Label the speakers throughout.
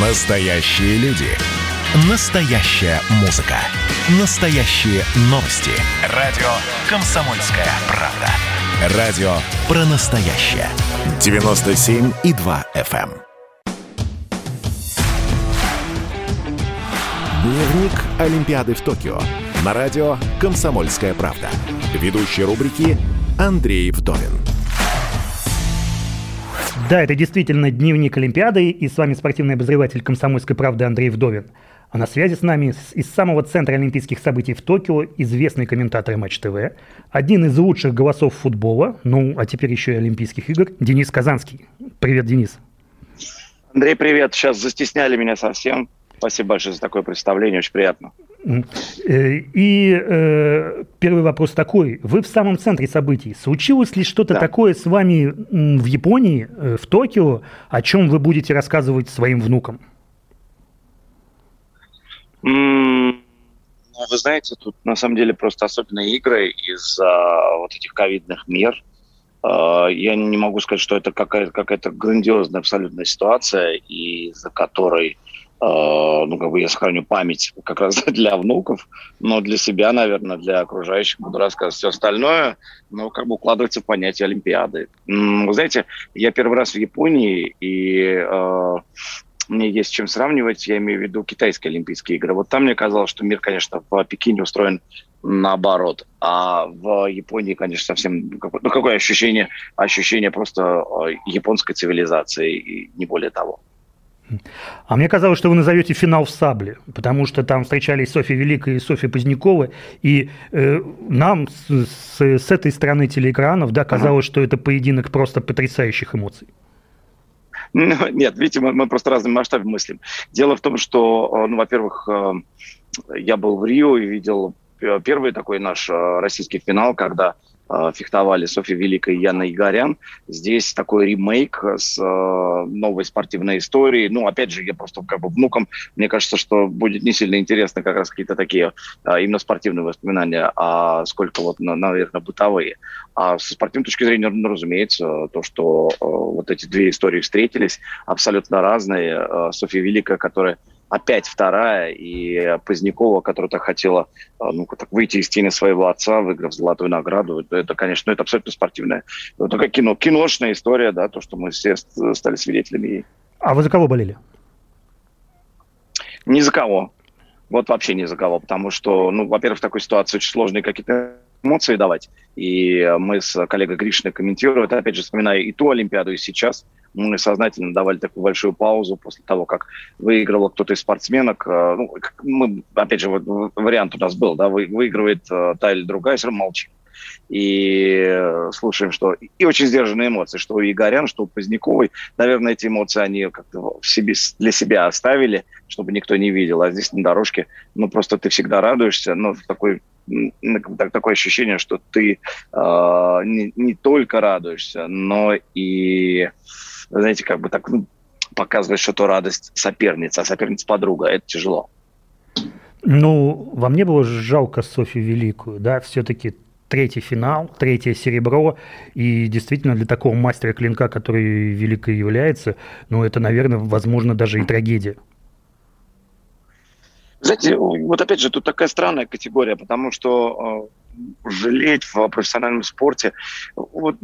Speaker 1: Настоящие люди. Настоящая музыка. Настоящие новости. Радио «Комсомольская правда». Радио про настоящее. 97,2 FM. эм. Дневник Олимпиады в Токио. На радио «Комсомольская правда». Ведущий рубрики Андрей Вдовин.
Speaker 2: Да, это действительно дневник Олимпиады, и с вами спортивный обозреватель «Комсомольской правды» Андрей Вдовин. А на связи с нами из самого центра олимпийских событий в Токио известный комментатор Матч ТВ, один из лучших голосов футбола, ну, а теперь еще и Олимпийских игр, Денис Казанский. Привет, Денис.
Speaker 3: Андрей, привет. Сейчас застесняли меня совсем. Спасибо большое за такое представление, очень приятно.
Speaker 2: Э, И э, первый вопрос такой. Вы в самом центре событий. Случилось ли что-то
Speaker 3: Да.
Speaker 2: такое с вами в Японии, э, в Токио, о чем вы будете рассказывать своим внукам?
Speaker 3: Ну, вы знаете, тут на самом деле просто особенные игры из-за вот этих ковидных мер. Э, Я не могу сказать, что это какая-то какая-то грандиозная абсолютная ситуация, из-за которой ну, как бы я сохраню память как раз для внуков, но для себя, наверное, для окружающих буду рассказывать все остальное, но как бы укладывается в понятие Олимпиады. Вы знаете, я первый раз в Японии, и э, мне есть чем сравнивать, я имею в виду китайские Олимпийские игры. Вот там мне казалось, что мир, конечно, в Пекине устроен наоборот, а в Японии, конечно, совсем какое- ну, какое ощущение, ощущение просто э, японской цивилизации и не более того.
Speaker 2: А мне казалось, что вы назовете финал в сабле, потому что там встречались Софья Великая и Софья Позднякова, и э, нам с, с- этой стороны телеэкранов да, казалось, что это поединок просто потрясающих эмоций.
Speaker 3: Ну, Нет, видите, мы, мы просто разным масштабе мыслим. Дело в том, что, э, ну, во-первых, э, я был в Рио и видел п- первый такой наш э, российский финал, когда э, фехтовали Софья Великая и Яна Игорян. Здесь такой ремейк с э, новой спортивной историей. Ну, опять же, я просто как бы внукам, мне кажется, что будет не сильно интересно как раз какие-то такие э, именно спортивные воспоминания, а сколько вот, на- наверное, бытовые. А со спортивной точки зрения, ну, разумеется, то, что э, вот эти две истории встретились, абсолютно разные. Э, Софья Великая, которая опять вторая, и Позднякова, которая так хотела э, ну, так выйти из тени своего отца, выиграв золотую награду. Это, конечно, ну, это абсолютно спортивная. Это такая кино, киношная история, да, то, что мы все ст- стали свидетелями ей.
Speaker 2: А вы за кого болели?
Speaker 3: Ни за кого. Вот вообще ни за кого, потому что, ну, во-первых, в такой ситуации очень сложные какие-то эмоции давать. И мы с коллегой Гришиной комментируем, это, опять же, вспоминая и ту Олимпиаду, и сейчас, мы сознательно давали такую большую паузу после того, как выигрывал кто-то из спортсменок. Э, Ну, мы, опять же, вот вариант у нас был, да, вы- выигрывает э, та или другая, все равно молчим. И э, слушаем, что... И очень сдержанные эмоции, что у Игорян, что у Поздняковой. Наверное, эти эмоции они как-то в себе, для себя оставили, чтобы никто не видел. А здесь на дорожке, ну, просто ты всегда радуешься, но в такой такое ощущение, что ты э, не, не только радуешься, но и, знаете, как бы так ну, показываешь эту радость соперница, а соперница подруга. Это тяжело.
Speaker 2: Ну, вам не было жалко Софью Великую, да, все-таки третий финал, третье серебро, и действительно для такого мастера клинка, который великой является, ну, это, наверное, возможно, даже и трагедия.
Speaker 3: Знаете, вот опять же, тут такая странная категория, потому что э, жалеть в профессиональном спорте, вот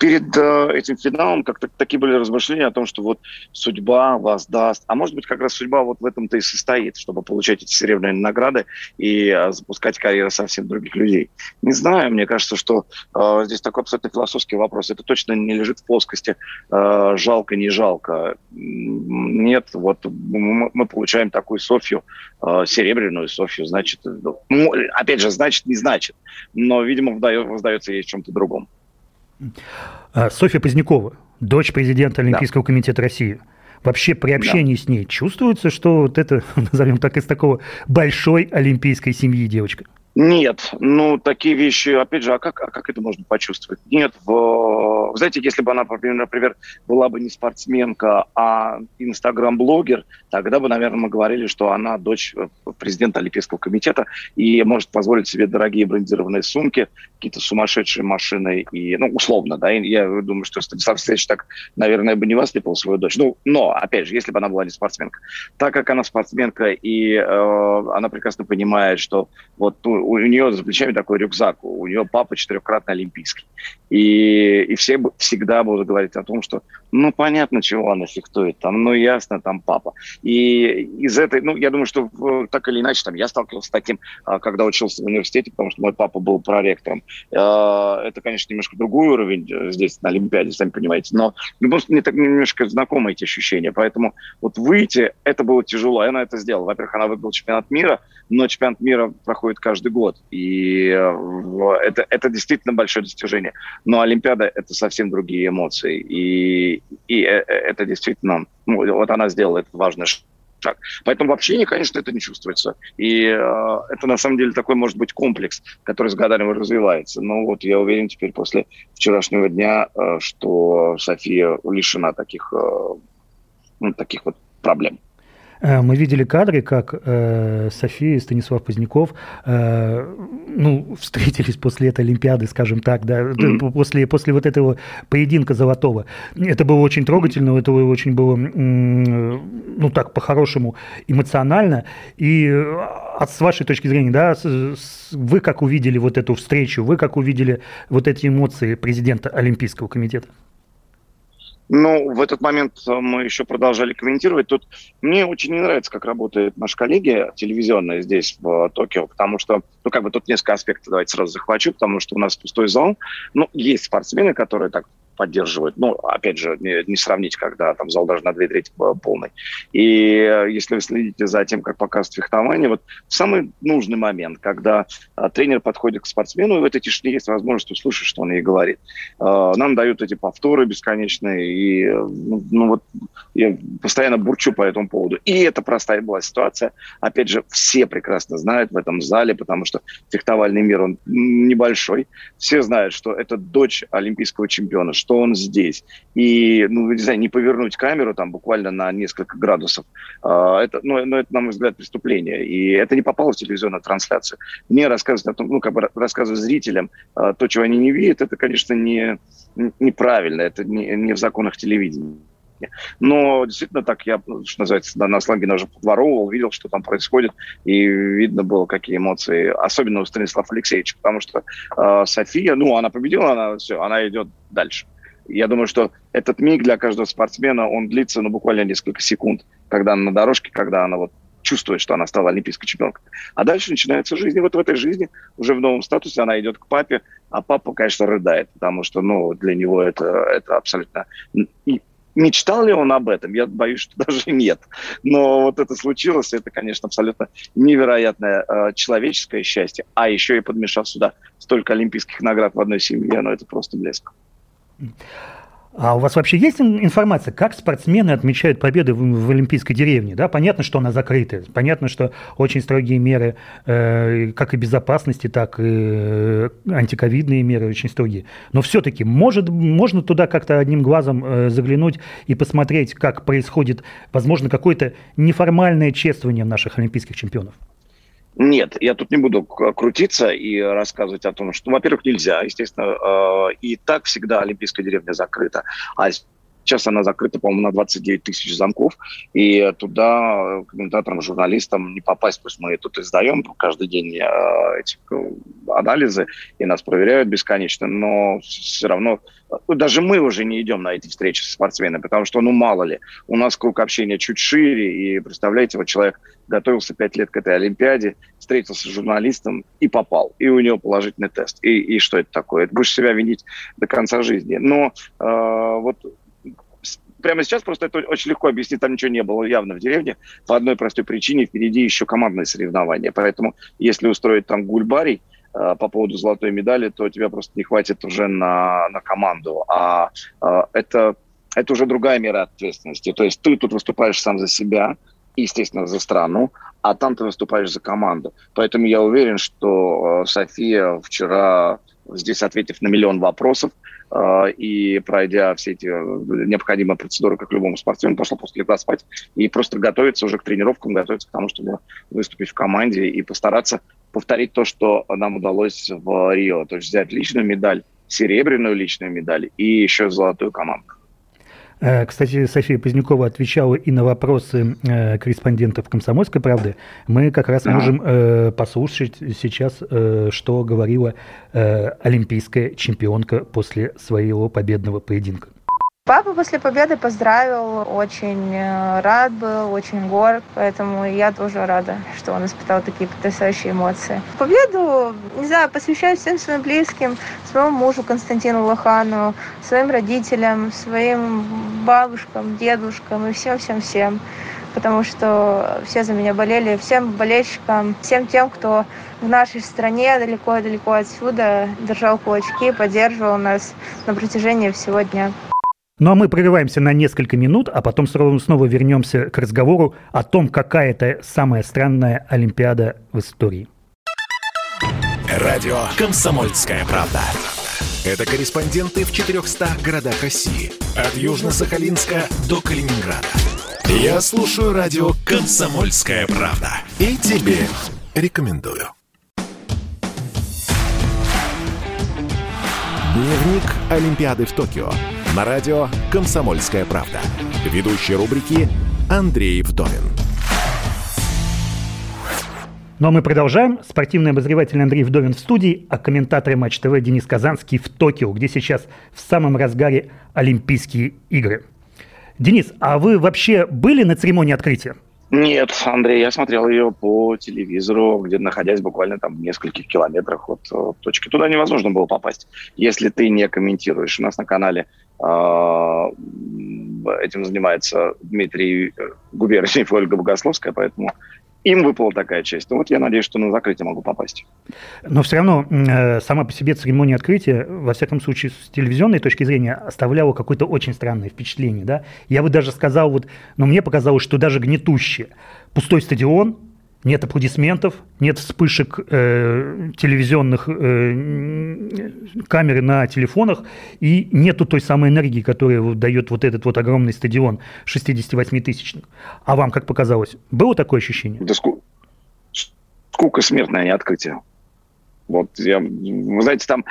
Speaker 3: перед э, этим финалом как-то такие были размышления о том, что вот судьба вас даст, а может быть как раз судьба вот в этом-то и состоит, чтобы получать эти серебряные награды и э, запускать карьеры совсем других людей. Не знаю, мне кажется, что э, здесь такой абсолютно философский вопрос. Это точно не лежит в плоскости э, жалко, не жалко. Нет, вот мы мы получаем такую Софью, э, серебряную Софью, значит, ну, опять же, значит, не значит, но, видимо, воздается ей чем-то другом.
Speaker 2: А, Софья Позднякова, дочь президента Олимпийского комитета России. Вообще при общении с ней чувствуется, что вот это, назовем так, из такого большой олимпийской семьи девочка?
Speaker 3: Нет, ну такие вещи, опять же, а как, а как это можно почувствовать? Нет, в, знаете, если бы она, например, была бы не спортсменка, а инстаграм-блогер, тогда бы, наверное, мы говорили, что она дочь э, президента Олимпийского комитета и может позволить себе дорогие брендированные сумки, какие-то сумасшедшие машины, и, ну, условно, да, я думаю, что Станислав Алексеевич так, наверное, бы не воспитывал свою дочь. Ну, но, опять же, если бы она была не спортсменка. Так как она спортсменка, и э, она прекрасно понимает, что вот ну, у нее за плечами такой рюкзак, у нее папа четырехкратный олимпийский. И, и все всегда будут говорить о том, что ну, понятно, чего она фехтует, там, ну, ясно, там папа. И из этой, ну, я думаю, что так или иначе, там, я сталкивался с таким, а, когда учился в университете, потому что мой папа был проректором. А, это, конечно, немножко другой уровень э, здесь на Олимпиаде, сами понимаете, но ну, мне так немножко знакомы эти ощущения, поэтому вот выйти, это было тяжело, и она это сделала. Во-первых, она выиграла чемпионат мира, но чемпионат мира проходит каждый год, и э, это, это действительно большое достижение. Но Олимпиада – это совсем другие эмоции, и и э, э, это действительно, ну, вот она сделала этот важный шаг. Поэтому в общении, конечно, это не чувствуется. И э, это на самом деле такой, может быть, комплекс, который с годами развивается. Но вот я уверен теперь после вчерашнего дня, э, что София лишена таких, э, ну, таких вот проблем.
Speaker 2: Э, мы видели кадры, как э, София и Станислав Поздняков э, ну, встретились после этой Олимпиады, скажем так, да, mm-hmm. после, после вот этого поединка золотого. Это было очень трогательно, это очень было, ну так, по-хорошему, эмоционально. И а с вашей точки зрения, да, вы как увидели вот эту встречу, вы как увидели вот эти эмоции президента Олимпийского комитета?
Speaker 3: Ну, в этот момент э, мы еще продолжали комментировать. Тут мне очень не нравится, как работает наша коллегия телевизионная здесь, в Токио, потому что, ну, как бы тут несколько аспектов давайте сразу захвачу, потому что у нас пустой зал. Ну, есть спортсмены, которые так поддерживают. Ну, опять же, не, не сравнить, когда там зал даже на две трети полный. И э, если вы следите за тем, как показывают фехтование, вот самый нужный момент, когда а, тренер подходит к спортсмену, и в этой тишине есть возможность услышать, что он ей говорит. А, нам дают эти повторы бесконечные, и ну, ну вот я постоянно бурчу по этому поводу. И это простая была ситуация. Опять же, все прекрасно знают в этом зале, потому что фехтовальный мир, он небольшой. Все знают, что это дочь олимпийского чемпиона, что он здесь. И, ну, не знаю, не повернуть камеру там буквально на несколько градусов, а, это, ну, ну, это, на мой взгляд, преступление. И это не попало в телевизионную трансляцию. Мне рассказывать о том, ну, как бы рассказывать зрителям а, то, чего они не видят, это, конечно, не, неправильно, это не, не в законах телевидения. Но действительно так я, что называется, на сленге даже подворовывал, видел, что там происходит, и видно было, какие эмоции, особенно у Станислава Алексеевича, потому что э, София, ну, она победила, она все, она идет дальше. Я думаю, что этот миг для каждого спортсмена, он длится, ну, буквально несколько секунд, когда она на дорожке, когда она вот чувствует, что она стала олимпийской чемпионкой. А дальше начинается жизнь. И вот в этой жизни, уже в новом статусе, она идет к папе, а папа, конечно, рыдает, потому что, ну, для него это, это абсолютно... И мечтал ли он об этом? Я боюсь, что даже нет. Но вот это случилось, это, конечно, абсолютно невероятное э, человеческое счастье. А еще и подмешав сюда столько олимпийских наград в одной семье, ну, это просто блеск.
Speaker 2: А у вас вообще есть информация, как спортсмены отмечают победы в, в Олимпийской деревне? Да, понятно, что она закрыта, понятно, что очень строгие меры, э, как и безопасности, так и э, антиковидные меры очень строгие. Но все-таки может, можно туда как-то одним глазом э, заглянуть и посмотреть, как происходит, возможно, какое-то неформальное чествование наших олимпийских чемпионов?
Speaker 3: Нет, я тут не буду крутиться и рассказывать о том, что, во-первых, нельзя, естественно, э, и так всегда Олимпийская деревня закрыта. А Сейчас она закрыта, по-моему, на 29 тысяч замков, и туда комментаторам, журналистам не попасть. Пусть мы тут издаем каждый день э, эти э, анализы, и нас проверяют бесконечно, но все равно даже мы уже не идем на эти встречи с спортсменами, потому что, ну, мало ли, у нас круг общения чуть шире, и, представляете, вот человек готовился пять лет к этой Олимпиаде, встретился с журналистом и попал, и у него положительный тест. И, и что это такое? Это будешь себя винить до конца жизни. Но э, вот прямо сейчас просто это очень легко объяснить, там ничего не было явно в деревне, по одной простой причине, впереди еще командные соревнования. Поэтому если устроить там гульбарий, э, по поводу золотой медали, то тебя просто не хватит уже на, на команду. А э, это, это уже другая мера ответственности. То есть ты тут выступаешь сам за себя, естественно, за страну, а там ты выступаешь за команду. Поэтому я уверен, что э, София вчера, здесь ответив на миллион вопросов, и пройдя все эти э, необходимые процедуры, как любому спортсмену, пошла после этого спать и просто готовиться уже к тренировкам, готовиться к тому, чтобы выступить в команде и постараться повторить то, что нам удалось в Рио. То есть взять личную медаль, серебряную личную медаль и еще золотую команду.
Speaker 2: Э, кстати, София Позднякова отвечала и на вопросы э, корреспондентов «Комсомольской правды». Мы как раз можем э, послушать сейчас, что говорила олимпийская чемпионка после своего победного поединка.
Speaker 4: Папа после победы поздравил, очень э, рад был, очень горд, поэтому я тоже рада, что он испытал такие потрясающие эмоции. Победу, не знаю, посвящаю всем своим близким, своему мужу Константину Лохану, своим родителям, своим бабушкам, дедушкам и всем-всем-всем потому что все за меня болели, всем болельщикам, всем тем, кто в нашей стране далеко-далеко отсюда держал кулачки, поддерживал нас на протяжении всего дня.
Speaker 2: Ну а мы прерываемся на несколько минут, а потом снова вернемся к разговору о том, какая это самая странная Олимпиада в истории.
Speaker 1: Радио «Комсомольская правда». Это корреспонденты в 400 городах России. От Южно-Сахалинска до Калининграда. Я слушаю радио «Комсомольская правда». И тебе рекомендую. Дневник Олимпиады в Токио на радио «Комсомольская правда». Ведущий рубрики Андрей Вдовин.
Speaker 2: Ну а мы продолжаем. Спортивный обозреватель Андрей Вдовин в студии, а комментаторы Матч ТВ Денис Казанский в Токио, где сейчас в самом разгаре Олимпийские игры. Денис, а вы вообще были на церемонии открытия?
Speaker 3: Нет, Андрей, я смотрел ее по телевизору, где находясь буквально там в нескольких километрах от э, точки. Туда невозможно было попасть, если ты не комментируешь. У нас на канале этим занимается Дмитрий э, Губерниев и Ольга Богословская, поэтому им выпала такая часть. Ну вот я надеюсь, что на закрытие могу попасть.
Speaker 2: Но все равно э, сама по себе церемония открытия, во всяком случае, с телевизионной точки зрения, оставляла какое-то очень странное впечатление. Да? Я бы даже сказал, вот, но мне показалось, что даже гнетущее. Пустой стадион, нет аплодисментов, нет вспышек э, телевизионных э, камер на телефонах, и нету той самой энергии, которая дает вот этот вот огромный стадион 68-тысячник. А вам как показалось? Было такое ощущение?
Speaker 3: Да ску... скука смертное, а не открытие. Вот я, вы знаете, там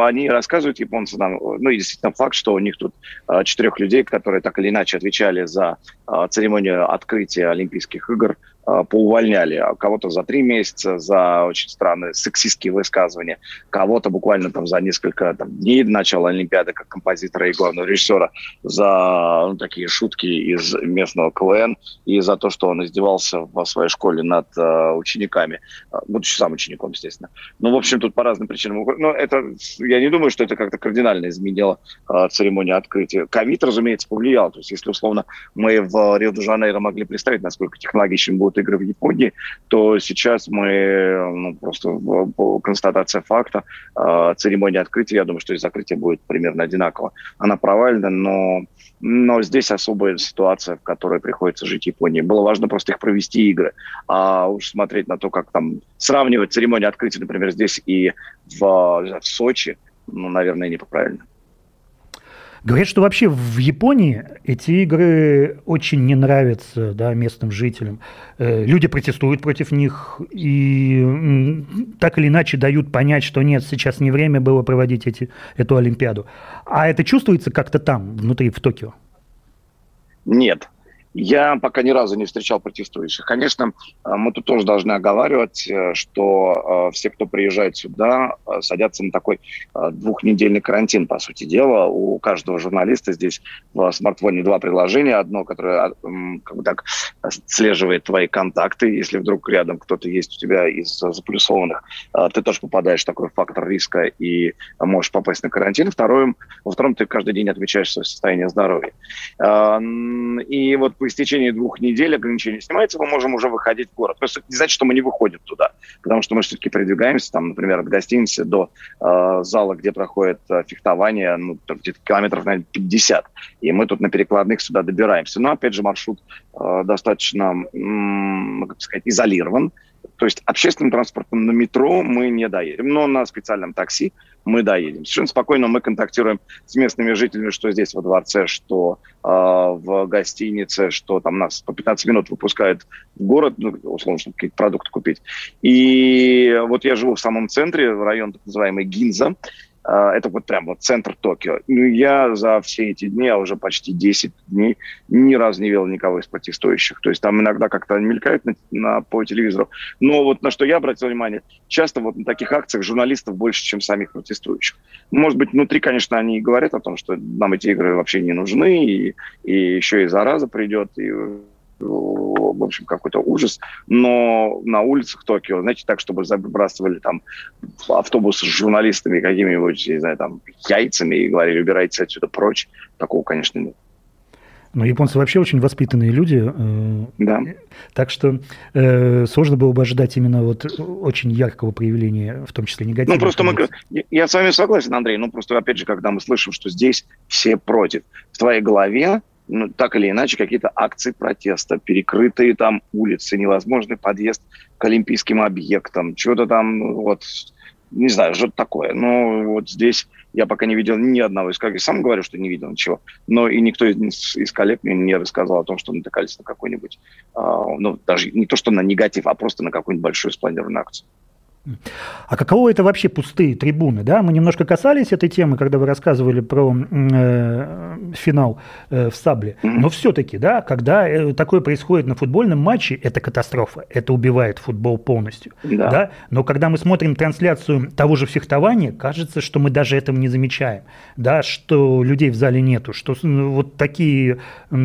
Speaker 3: они рассказывают японцы нам, ну и действительно факт, что у них тут э, четырех людей, которые так или иначе отвечали за э, церемонию открытия Олимпийских игр, поувольняли. А кого-то за три месяца за очень странные сексистские высказывания, кого-то буквально там за несколько там, дней до начала Олимпиады, как композитора и главного режиссера, за ну, такие шутки из местного КВН и за то, что он издевался в своей школе над э, учениками, будучи сам учеником, естественно. Ну, в общем, тут по разным причинам. Но это, я не думаю, что это как-то кардинально изменило э, церемонию открытия. Ковид, разумеется, повлиял. То есть, если, условно, мы в Рио-де-Жанейро могли представить, насколько технологичным игры в Японии, то сейчас мы ну, просто по констатация факта э, церемония открытия, я думаю, что и закрытие будет примерно одинаково. Она провалена, но, но здесь особая ситуация, в которой приходится жить Японии. Было важно просто их провести игры, а уж смотреть на то, как там сравнивать церемонию открытия, например, здесь и в, в Сочи, ну, наверное, не правильно.
Speaker 2: Говорят, что вообще в Японии эти игры очень не нравятся да, местным жителям. Э, люди протестуют против них и так или иначе дают понять, что нет, сейчас не время было проводить эти, эту Олимпиаду. А это чувствуется как-то там, внутри, в Токио?
Speaker 3: Нет, я пока ни разу не встречал протестующих. Конечно, э, мы тут тоже должны оговаривать, э, что э, все, кто приезжает сюда, садятся на такой двухнедельный карантин, по сути дела. У каждого журналиста здесь в смартфоне два приложения. Одно, которое как бы так отслеживает твои контакты. Если вдруг рядом кто-то есть у тебя из заплюсованных, ты тоже попадаешь в такой фактор риска и можешь попасть на карантин. Второе, во втором ты каждый день отмечаешь свое состояние здоровья. И вот по истечении двух недель ограничение снимается, мы можем уже выходить в город. Просто не значит, что мы не выходим туда, потому что мы все-таки передвигаемся, там, например, от гостиницы до э, зала, где проходит э, фехтование, ну, где-то километров, наверное, 50. И мы тут на перекладных сюда добираемся. Но, опять же, маршрут э, достаточно, м- как сказать, изолирован. То есть общественным транспортом на метро мы не доедем, но на специальном такси мы доедем. Совершенно спокойно мы контактируем с местными жителями, что здесь во дворце, что э, в гостинице, что там нас по 15 минут выпускают в город, ну, условно, чтобы какие-то продукты купить. И вот я живу в самом центре, в район так называемый Гинза, это вот прям вот центр Токио. Ну, я за все эти дни, а уже почти 10 дней, ни разу не видел никого из протестующих. То есть там иногда как-то мелькают на, на, по телевизору. Но вот на что я обратил внимание, часто вот на таких акциях журналистов больше, чем самих протестующих. Может быть, внутри, конечно, они и говорят о том, что нам эти игры вообще не нужны, и, и еще и зараза придет, и в общем, какой-то ужас. Но на улицах Токио, знаете, так, чтобы забрасывали там автобусы с журналистами какими-нибудь, не знаю, там, яйцами и говорили, убирайтесь отсюда прочь, такого, конечно, нет.
Speaker 2: Но японцы вообще очень воспитанные люди. Э,
Speaker 3: да.
Speaker 2: Так что э, сложно было бы ожидать именно вот очень яркого проявления, в том числе негатива.
Speaker 3: Ну, просто мы, я с вами согласен, Андрей, ну, просто, опять же, когда мы слышим, что здесь все против, в твоей голове ну, так или иначе, какие-то акции протеста, перекрытые там улицы, невозможный подъезд к олимпийским объектам, что-то там, ну, вот, не знаю, что-то такое. Но вот здесь я пока не видел ни одного из коллег. Сам говорю, что не видел ничего. Но и никто из, из коллег мне не рассказал о том, что натыкались на какой-нибудь, э, ну, даже не то, что на негатив, а просто на какую-нибудь большую спланированную акцию.
Speaker 2: А каково это вообще пустые трибуны? Да? Мы немножко касались этой темы, когда вы рассказывали про э, финал э, в Сабле. Но все-таки, да, когда э, такое происходит на футбольном матче, это катастрофа. Это убивает футбол полностью. Да. Да? Но когда мы смотрим трансляцию того же фехтования, кажется, что мы даже этого не замечаем. Да? Что людей в зале нету, что ну, вот такие,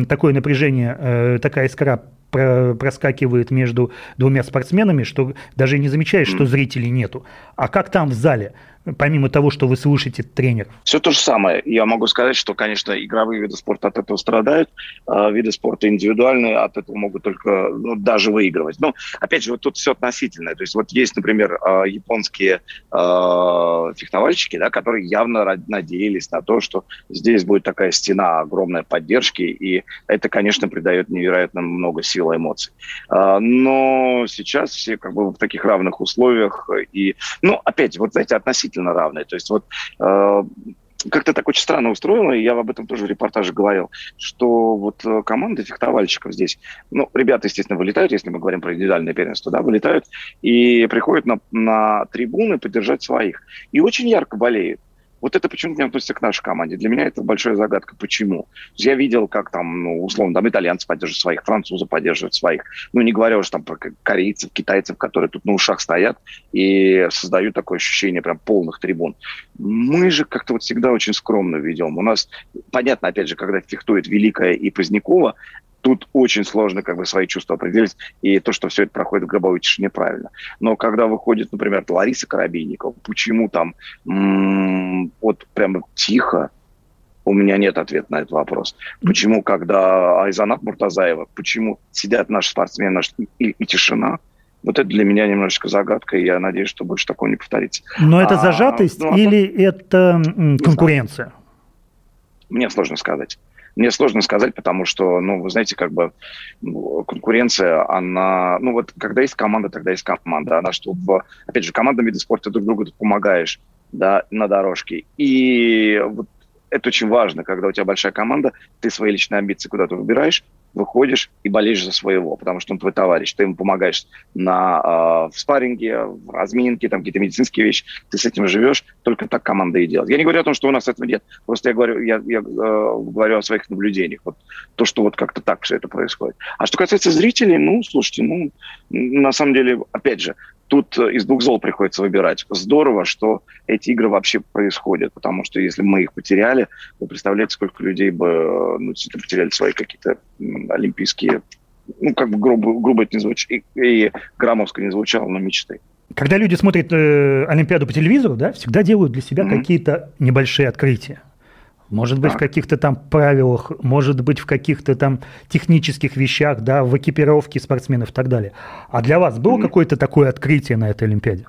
Speaker 2: такое напряжение, э, такая искра проскакивает между двумя спортсменами, что даже не замечаешь, что зрителей нету. А как там в зале? Помимо того, что вы слышите тренеров?
Speaker 3: Все то же самое. Я могу сказать, что, конечно, игровые виды спорта от этого страдают, а виды спорта индивидуальные от этого могут только ну, даже выигрывать. Но, опять же, вот тут все относительное. То есть вот есть, например, а, японские э, фехтовальщики, да, которые явно надеялись на то, что здесь будет такая стена огромной поддержки, и это, конечно, придает невероятно много сил и эмоций. Но сейчас все как бы в таких равных условиях, и, ну, опять, вот, знаете, относительно действительно равные. То есть вот э, как-то так очень странно устроено, и я об этом тоже в репортаже говорил, что вот э, команды фехтовальщиков здесь, ну, ребята, естественно, вылетают, если мы говорим про индивидуальное первенство, да, вылетают и приходят на, на трибуны поддержать своих. И очень ярко болеют. Вот это почему-то не относится к нашей команде. Для меня это большая загадка. Почему? Я видел, как там, ну, условно, там итальянцы поддерживают своих, французы поддерживают своих. Ну, не говоря уже там про корейцев, китайцев, которые тут на ушах стоят и создают такое ощущение прям полных трибун. Мы же как-то вот всегда очень скромно ведем. У нас, понятно, опять же, когда фехтует Великая и Позднякова, тут очень сложно как бы свои чувства определить, и то, что все это проходит в гробовой тишине, правильно. Но когда выходит, например, Лариса Коробейникова, почему там м- вот прямо тихо, у меня нет ответа на этот вопрос. Почему, когда Айзанат Муртазаева, почему сидят наши спортсмены и, и тишина, вот это для меня немножечко загадка, и я надеюсь, что больше такого не повторится.
Speaker 2: Но это а, зажатость а, ну, или это конкуренция?
Speaker 3: Мне сложно сказать. Мне сложно сказать, потому что, ну, вы знаете, как бы ну, конкуренция, она, ну, вот когда есть команда, тогда есть команда. Она что, в, опять же, командном виде спорта друг другу помогаешь, да, на дорожке. И вот это очень важно, когда у тебя большая команда, ты свои личные амбиции куда-то выбираешь, выходишь и болеешь за своего, потому что он твой товарищ, ты ему помогаешь на, э, в спарринге, в разминке, там какие-то медицинские вещи, ты с этим живешь, только так команда и делает. Я не говорю о том, что у нас этого нет, просто я говорю, я, я э, говорю о своих наблюдениях, вот то, что вот как-то так все это происходит. А что касается зрителей, ну, слушайте, ну, на самом деле, опять же, тут э, из двух зол приходится выбирать. Здорово, что эти игры вообще происходят, потому что если мы их потеряли, вы представляете, сколько людей бы э, ну, потеряли свои какие-то олимпийские, ну, как бы грубо, грубо это не звучит, и, и громоздко не звучало, но мечты.
Speaker 2: Когда люди смотрят э, Олимпиаду по телевизору, да, всегда делают для себя mm-hmm. какие-то небольшие открытия. Может быть, так. в каких-то там правилах, может быть, в каких-то там технических вещах, да, в экипировке спортсменов и так далее. А для вас было mm-hmm. какое-то такое открытие на этой Олимпиаде?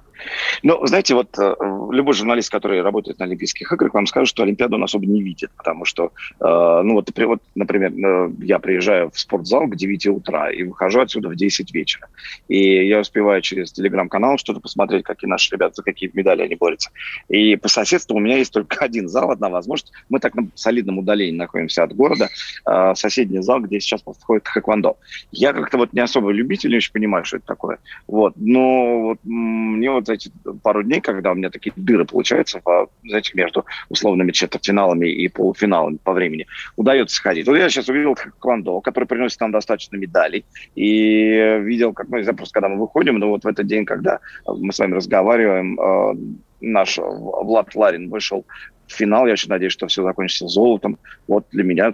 Speaker 3: Ну, знаете, вот э, любой журналист, который работает на Олимпийских играх, вам скажет, что Олимпиаду он особо не видит, потому что, э, ну вот, вот, например, э, я приезжаю в спортзал к 9 утра и выхожу отсюда в 10 вечера. И я успеваю через телеграм-канал что-то посмотреть, какие наши ребята, за какие медали они борются. И по соседству у меня есть только один зал, одна возможность. Мы так на солидном удалении находимся от города. Соседний зал, где сейчас проходит хэквондо. Я как-то вот не особо любитель, не очень понимаю, что это такое. Вот. Но вот мне вот эти пару дней, когда у меня такие дыры получаются, по, знаете, между условными четвертьфиналами и полуфиналами по времени, удается сходить. Вот я сейчас увидел Квандо, который приносит нам достаточно медалей, и видел, как, ну, не просто когда мы выходим, но вот в этот день, когда мы с вами разговариваем, э, наш Влад Ларин вышел финал. Я очень надеюсь, что все закончится золотом. Вот для меня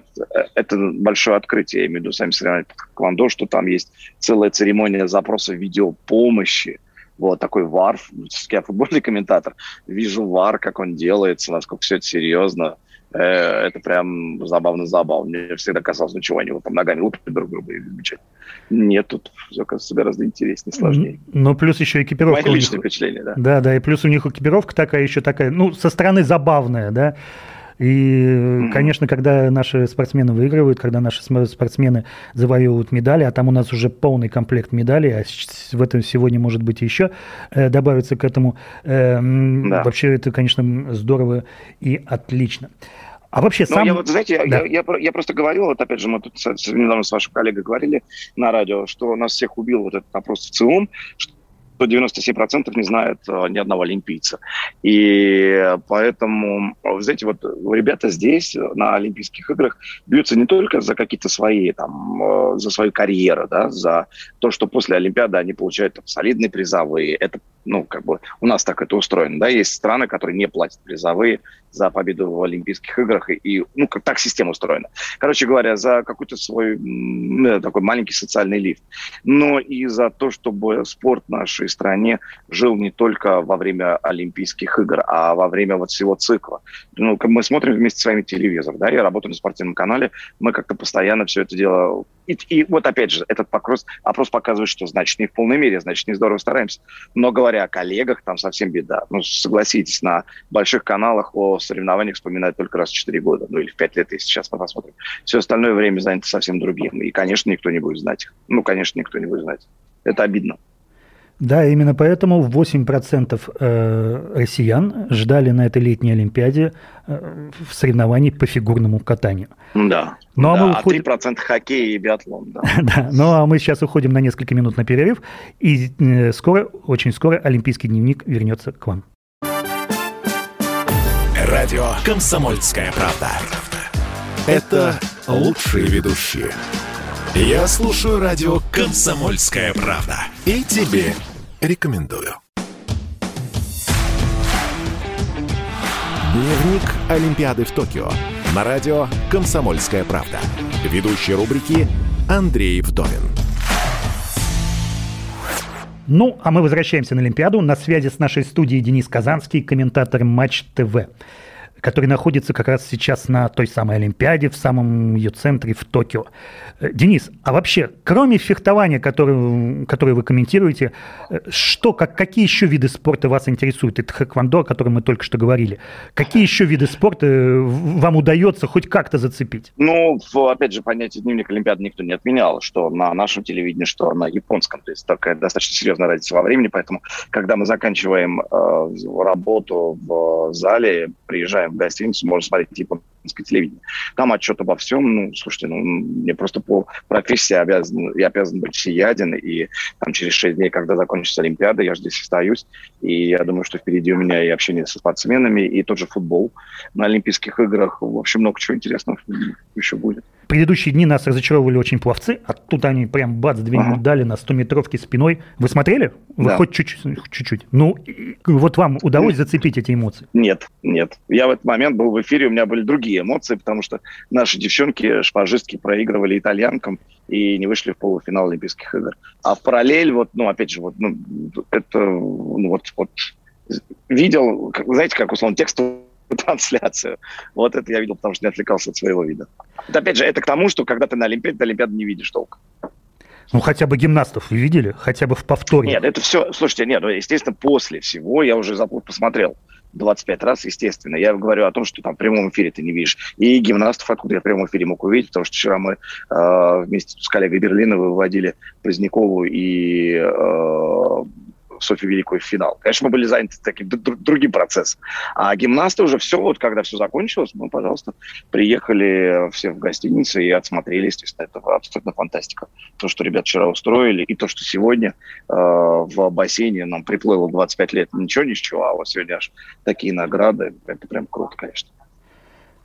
Speaker 3: это большое открытие. Я имею в виду сами соревнования по Квандо, что там есть целая церемония запроса видеопомощи, вот такой вар, я футбольный комментатор, вижу вар, как он делается, насколько все это серьезно. Э, это прям забавно-забавно. Мне всегда казалось, ну чего, они вот там ногами лупят друг друга и замечательно. Нет, тут все кажется гораздо интереснее, сложнее.
Speaker 2: Но плюс еще экипировка.
Speaker 3: Мои личные впечатления, да.
Speaker 2: Да, да, и плюс у них экипировка такая еще такая, ну, со стороны забавная, да. И, конечно, когда наши спортсмены выигрывают, когда наши спортсмены завоевывают медали, а там у нас уже полный комплект медалей, а в этом сегодня, может быть, еще э, добавиться к этому. Э, да. Вообще это, конечно, здорово и отлично. А вообще
Speaker 3: ну,
Speaker 2: сам...
Speaker 3: я вот, знаете, да. я, я, я просто говорил, вот опять же, мы тут недавно с вашим коллегой говорили на радио, что нас всех убил вот этот опрос в ЦИУМ, что 97% не знает э, ни одного олимпийца. И поэтому, вы знаете, вот ребята здесь, на Олимпийских играх, бьются не только за какие-то свои, там, э, за свою карьеру, да, за то, что после Олимпиады они получают там, солидные призовые. Это, ну, как бы, у нас так это устроено, да, есть страны, которые не платят призовые, за победу в Олимпийских играх. И, ну, как так система устроена. Короче говоря, за какой-то свой такой маленький социальный лифт. Но и за то, чтобы спорт в нашей стране жил не только во время Олимпийских игр, а во время вот всего цикла. Ну, мы смотрим вместе с вами телевизор, да, я работаю на спортивном канале, мы как-то постоянно все это дело... И, и вот опять же, этот опрос, опрос показывает, что значит не в полной мере, значит не здорово стараемся. Но говоря о коллегах, там совсем беда. Ну, согласитесь, на больших каналах о соревнованиях вспоминают только раз в 4 года, ну или в 5 лет, если сейчас мы посмотрим. Все остальное время занято совсем другим. И, конечно, никто не будет знать их. Ну, конечно, никто не будет знать. Это обидно.
Speaker 2: Да, именно поэтому 8% э, россиян ждали на этой летней Олимпиаде э, соревнований по фигурному катанию.
Speaker 3: Да, ну, а, да, мы а уходим... а 3% хоккей и биатлон. Да.
Speaker 2: да, ну а мы сейчас уходим на несколько минут на перерыв, и э, скоро, очень скоро Олимпийский дневник вернется к вам.
Speaker 1: Радио «Комсомольская правда». Это лучшие ведущие. Я слушаю радио «Комсомольская правда». И тебе рекомендую. Дневник Олимпиады в Токио. На радио «Комсомольская правда». Ведущий рубрики Андрей Вдовин.
Speaker 2: Ну, а мы возвращаемся на Олимпиаду. На связи с нашей студией Денис Казанский, комментатор Матч ТВ который находится как раз сейчас на той самой Олимпиаде, в самом ее центре, в Токио. Э, Денис, а вообще, кроме фехтования, которое, которое вы комментируете, э, что, как, какие еще виды спорта вас интересуют? Это хэквондо, о котором мы только что говорили. Какие еще виды спорта э, вам удается хоть как-то зацепить?
Speaker 3: Ну, опять же, понятие дневник Олимпиады никто не отменял, что на нашем телевидении, что на японском. То есть такая достаточно серьезная разница во времени, поэтому, когда мы заканчиваем э, работу в зале, приезжаем в гостиницу, можно смотреть японское телевидение. Там отчет обо всем, ну, слушайте, ну, мне просто по профессии обязан, я обязан быть всеяден, и там через шесть дней, когда закончится Олимпиада, я же здесь остаюсь, и я думаю, что впереди у меня и общение со спортсменами, и тот же футбол на Олимпийских играх. В общем, много чего интересного еще будет
Speaker 2: предыдущие дни нас разочаровывали очень пловцы, а тут они прям бац, две ага. дали на 100-метровке спиной. Вы смотрели? Вы да. хоть чуть-чуть? чуть-чуть. Ну, вот вам удалось зацепить эти эмоции?
Speaker 3: Нет, нет. Я в этот момент был в эфире, у меня были другие эмоции, потому что наши девчонки, шпажистки, проигрывали итальянкам и не вышли в полуфинал Олимпийских игр. А в параллель, вот, ну, опять же, вот, ну, это, ну, вот, вот, видел, знаете, как, условно, текстовую трансляцию. Вот это я видел, потому что не отвлекался от своего вида. Это, опять же, это к тому, что когда ты на Олимпиаде, ты Олимпиаду не видишь толком.
Speaker 2: Ну, хотя бы гимнастов вы видели? Хотя бы в повторе?
Speaker 3: Нет, это все... Слушайте, нет, ну, естественно, после всего я уже посмотрел 25 раз, естественно. Я говорю о том, что там в прямом эфире ты не видишь. И гимнастов, откуда я в прямом эфире мог увидеть, потому что вчера мы э, вместе с коллегой Берлиновой выводили Позднякову и э, Софью Великую в финал. Конечно, мы были заняты таким другим процессом. А гимнасты уже все, вот когда все закончилось, мы, пожалуйста, приехали все в гостиницу и отсмотрели, естественно, это абсолютно фантастика. То, что ребят вчера устроили, и то, что сегодня э, в бассейне нам приплыло 25 лет, ничего, ничего, а вот сегодня аж такие награды, это прям круто, конечно.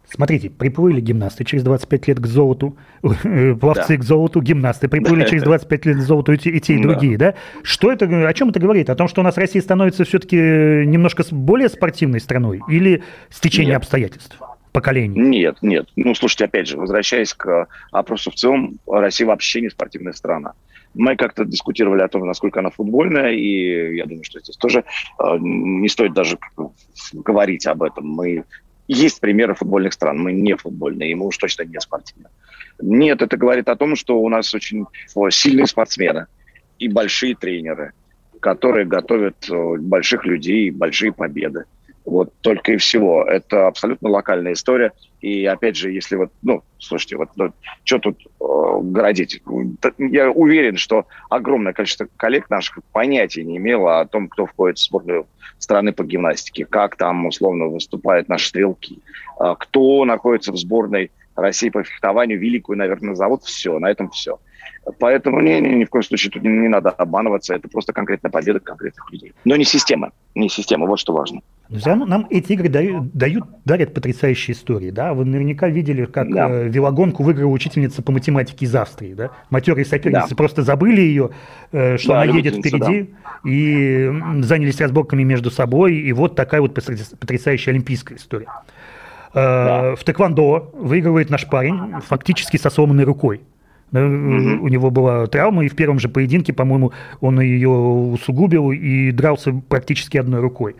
Speaker 2: Смотрите, приплыли гимнасты через 25 лет к золоту, э, пловцы да. к золоту, гимнасты приплыли через 25 лет к золоту и те, и, те, и другие, да. да? Что это, о чем это говорит? О том, что у нас Россия становится все-таки немножко более спортивной страной или стечение Нет. обстоятельств? поколений?
Speaker 3: Нет, нет. Ну, слушайте, опять же, возвращаясь к опросу в целом, Россия вообще не спортивная страна. Мы как-то дискутировали о том, насколько она футбольная, и я думаю, что здесь тоже э, не стоит даже говорить об этом. Мы есть примеры футбольных стран, мы не футбольные, и мы уж точно не спортивные. Нет, это говорит о том, что у нас очень сильные спортсмены и большие тренеры, которые готовят больших людей, большие победы. Вот только и всего. Это абсолютно локальная история. И опять же, если вот, ну, слушайте, вот ну, что тут э, городить? Я уверен, что огромное количество коллег наших понятия не имело о том, кто входит в сборную страны по гимнастике, как там условно выступают наши стрелки, э, кто находится в сборной России по фехтованию, великую, наверное, назовут, все, на этом все. Поэтому не, не, ни в коем случае тут не, не надо обманываться. Это просто конкретная победа конкретных людей. Но не система. Не система. Вот что важно.
Speaker 2: Равно нам эти игры дают, дают, дарят потрясающие истории. Да? Вы наверняка видели, как да. э, велогонку выиграла учительница по математике из Австрии. Да? Матерые соперницы да. просто забыли ее, э, что да, она едет впереди, да. и занялись разборками между собой. И вот такая вот потрясающая олимпийская история. Э, да. В тэквондо выигрывает наш парень фактически со сломанной рукой. Mm-hmm. У него была травма, и в первом же поединке, по-моему, он ее усугубил и дрался практически одной рукой.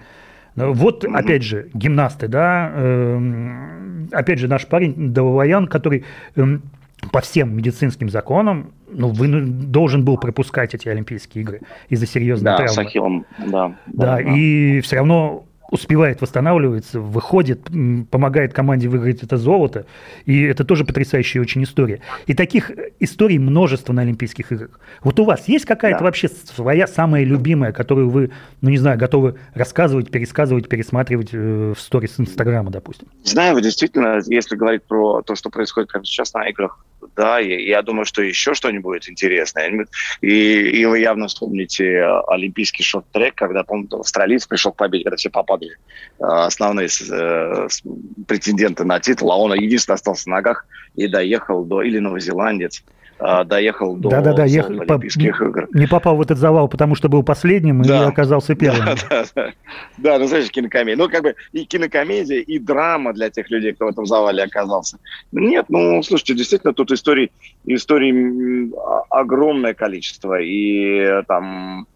Speaker 2: Вот, mm-hmm. опять же, гимнасты, да, э, опять же, наш парень Даваян, который э, по всем медицинским законам, ну, вы, должен был пропускать эти Олимпийские игры из-за серьезной да, травмы. С
Speaker 3: Ахиллом, да,
Speaker 2: да. Да, и все равно успевает восстанавливаться, выходит, помогает команде выиграть это золото. И это тоже потрясающая очень история. И таких историй множество на Олимпийских играх. Вот у вас есть какая-то да. вообще своя самая любимая, которую вы, ну не знаю, готовы рассказывать, пересказывать, пересматривать э, в сторис Инстаграма, допустим?
Speaker 3: Знаю, действительно, если говорить про то, что происходит прямо сейчас на играх, да, и я думаю, что еще что-нибудь интересное. И, и вы явно вспомните э, олимпийский шорт-трек, когда, по-моему, австралиец пришел к победе, когда все попадали э, основные э, претенденты на титул, а он единственный остался на ногах и доехал до, или новозеландец, доехал до
Speaker 2: да, да, да, Олимпийских по, игр. Не попал в этот завал, потому что был последним да. и оказался первым.
Speaker 3: Да, да, да. да, ну, знаешь, кинокомедия. Ну, как бы и кинокомедия, и драма для тех людей, кто в этом завале оказался. Нет, ну, слушайте, действительно, тут историй, историй огромное количество. И там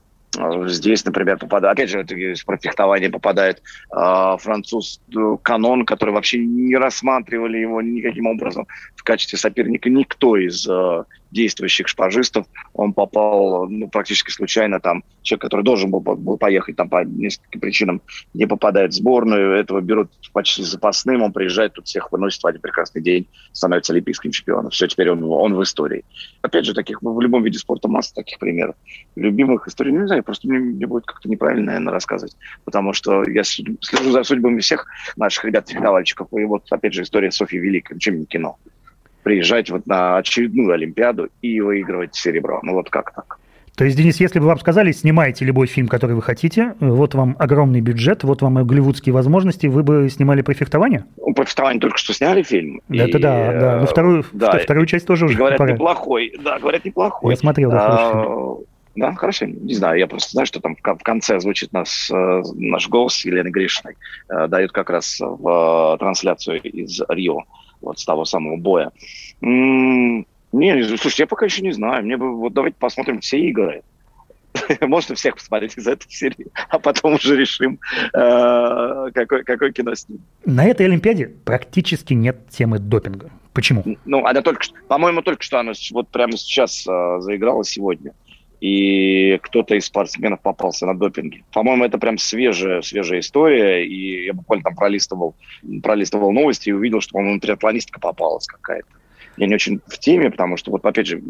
Speaker 3: Здесь, например, попадает, опять же, про фехтование попадает э, француз Канон, который вообще не рассматривали его никаким образом. В качестве соперника никто из э, действующих шпажистов. Он попал ну, практически случайно. Там человек, который должен был, был поехать там по нескольким причинам, не попадает в сборную. Этого берут почти запасным. Он приезжает, тут всех выносит в один прекрасный день, становится олимпийским чемпионом. Все, теперь он, он в истории. Опять же, таких в любом виде спорта масса таких примеров. Любимых историй, ну, не знаю, просто мне, мне будет как-то неправильно, наверное, рассказывать. Потому что я слежу за судьбами всех наших ребят-фехтовальщиков. И вот, опять же, история Софьи Великой. Чем не кино? Приезжать вот на очередную Олимпиаду и выигрывать серебро. Ну вот как так?
Speaker 2: То есть, Денис, если бы вам сказали, снимайте любой фильм, который вы хотите, вот вам огромный бюджет, вот вам голливудские возможности, вы бы снимали про фехтование?
Speaker 3: Ну, про фехтование только что сняли фильм.
Speaker 2: Это и, да, да. Но ну, вторую, да, вторую часть тоже уже
Speaker 3: Говорят, пора. неплохой. Да, говорят, неплохой.
Speaker 2: Я смотрел, да, а,
Speaker 3: Да, хорошо. Не знаю, я просто знаю, что там в конце звучит нас, э, наш голос Елены Гришиной. Э, дают как раз в э, трансляцию из Рио вот с того самого боя. М-м- не, слушай, я пока еще не знаю. Мне бы вот давайте посмотрим все игры. Можно всех посмотреть из этой серии, а потом уже решим, э, какое, какое кино снимем.
Speaker 2: На этой Олимпиаде практически нет темы допинга. Почему?
Speaker 3: Ну, она только что, по-моему, только что она вот прямо сейчас э, заиграла сегодня. И кто-то из спортсменов попался на допинге. По-моему, это прям свежая, свежая история. И я буквально там пролистывал, пролистывал новости и увидел, что, по-моему, триатлонистка попалась какая-то. Я не очень в теме, потому что, вот опять же,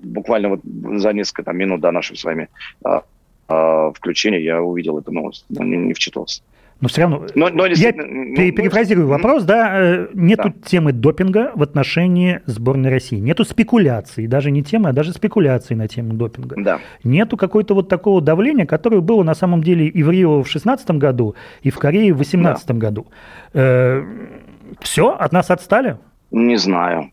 Speaker 3: буквально вот за несколько там, минут до нашего с вами а, а, включения я увидел эту новость, но не, не вчитался.
Speaker 2: Но все равно, но, но я ну, перефразирую ну, вопрос, да, э, нету да. темы допинга в отношении сборной России, нету спекуляций, даже не темы, а даже спекуляций на тему допинга.
Speaker 3: Да.
Speaker 2: Нету какой-то вот такого давления, которое было на самом деле и в Рио в 2016 году, и в Корее в 2018 да. году. Э, все, от нас отстали?
Speaker 3: Не знаю.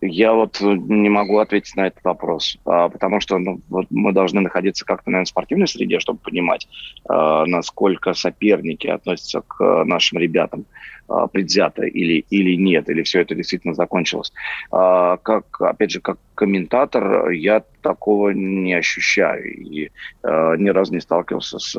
Speaker 3: Я вот не могу ответить на этот вопрос, а, потому что ну, вот мы должны находиться как-то, наверное, в спортивной среде, чтобы понимать, а, насколько соперники относятся к нашим ребятам а, предвзято или, или нет, или все это действительно закончилось. Как, опять же, как комментатор я такого не ощущаю и ни разу не сталкивался с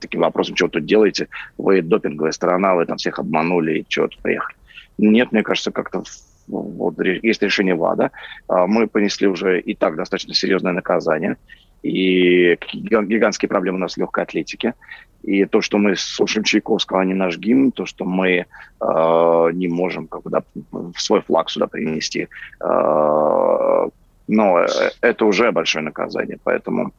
Speaker 3: таким вопросом, что тут делаете, вы допинговая сторона, вы там всех обманули и что тут приехали. Нет, мне кажется, как-то вот, есть решение ВАДА. А, мы понесли уже и так достаточно серьезное наказание. И гигантские проблемы у нас в легкой атлетике. И то, что мы слушаем Чайковского, а не наш гимн, то, что мы э, не можем как бы, да, свой флаг сюда принести, э, но это уже большое наказание. Поэтому,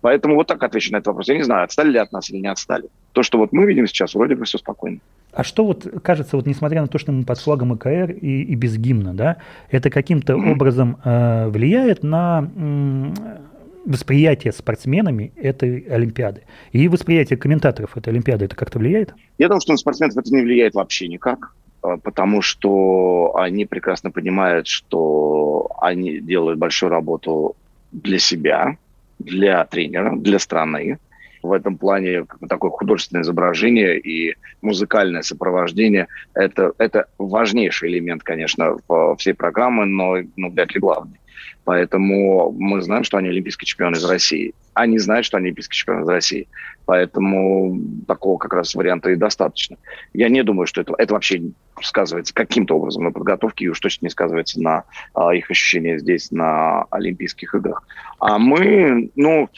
Speaker 3: поэтому вот так отвечу на этот вопрос. Я не знаю, отстали ли от нас или не отстали. То, что вот мы видим сейчас, вроде бы все спокойно.
Speaker 2: А что вот кажется, вот несмотря на то, что мы под флагом ИКР и, и без гимна, да, это каким-то образом э, влияет на э, восприятие спортсменами этой Олимпиады? И восприятие комментаторов этой Олимпиады, это как-то влияет?
Speaker 3: Я думаю, что на спортсменов это не влияет вообще никак, э, потому что они прекрасно понимают, что они делают большую работу для себя, для тренера, для страны, в этом плане такое художественное изображение и музыкальное сопровождение это, это важнейший элемент, конечно, всей программы, но ну, вряд ли главный. Поэтому мы знаем, что они олимпийские чемпионы из России. Они знают, что они олимпийские чемпионы из России. Поэтому такого как раз варианта и достаточно. Я не думаю, что это, это вообще сказывается каким-то образом на подготовке, и уж точно не сказывается на а, их ощущениях здесь, на Олимпийских играх. А мы, ну,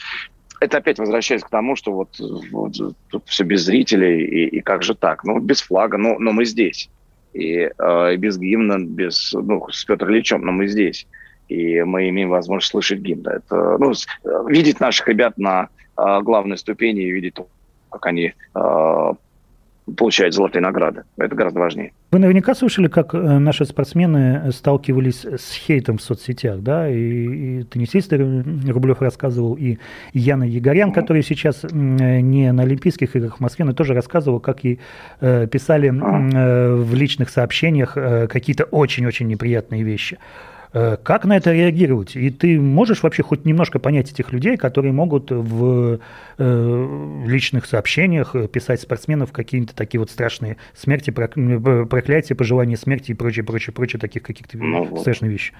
Speaker 3: это опять возвращаясь к тому, что вот, вот тут все без зрителей, и, и как же так? Ну, без флага, но, но мы здесь. И, э, без гимна, без, ну, с Петром Ильичем, но мы здесь. И мы имеем возможность слышать гимн. Это, ну, видеть наших ребят на э, главной ступени и видеть, как они э, получают золотые награды. Это гораздо важнее.
Speaker 2: Вы наверняка слышали, как э, наши спортсмены сталкивались с хейтом в соцсетях, да, и, и теннисист Рублев рассказывал, и Яна Егорян, который сейчас не на Олимпийских играх в Москве, но тоже рассказывал, как ей э, писали э, в личных сообщениях э, какие-то очень-очень неприятные вещи. Э, как на это реагировать? И ты можешь вообще хоть немножко понять этих людей, которые могут в э, личных сообщениях писать спортсменов какие-то такие вот страшные смерти, проклятия, пожелания смерти и прочее, прочее, прочее, таких каких-то ну, страшных вещей?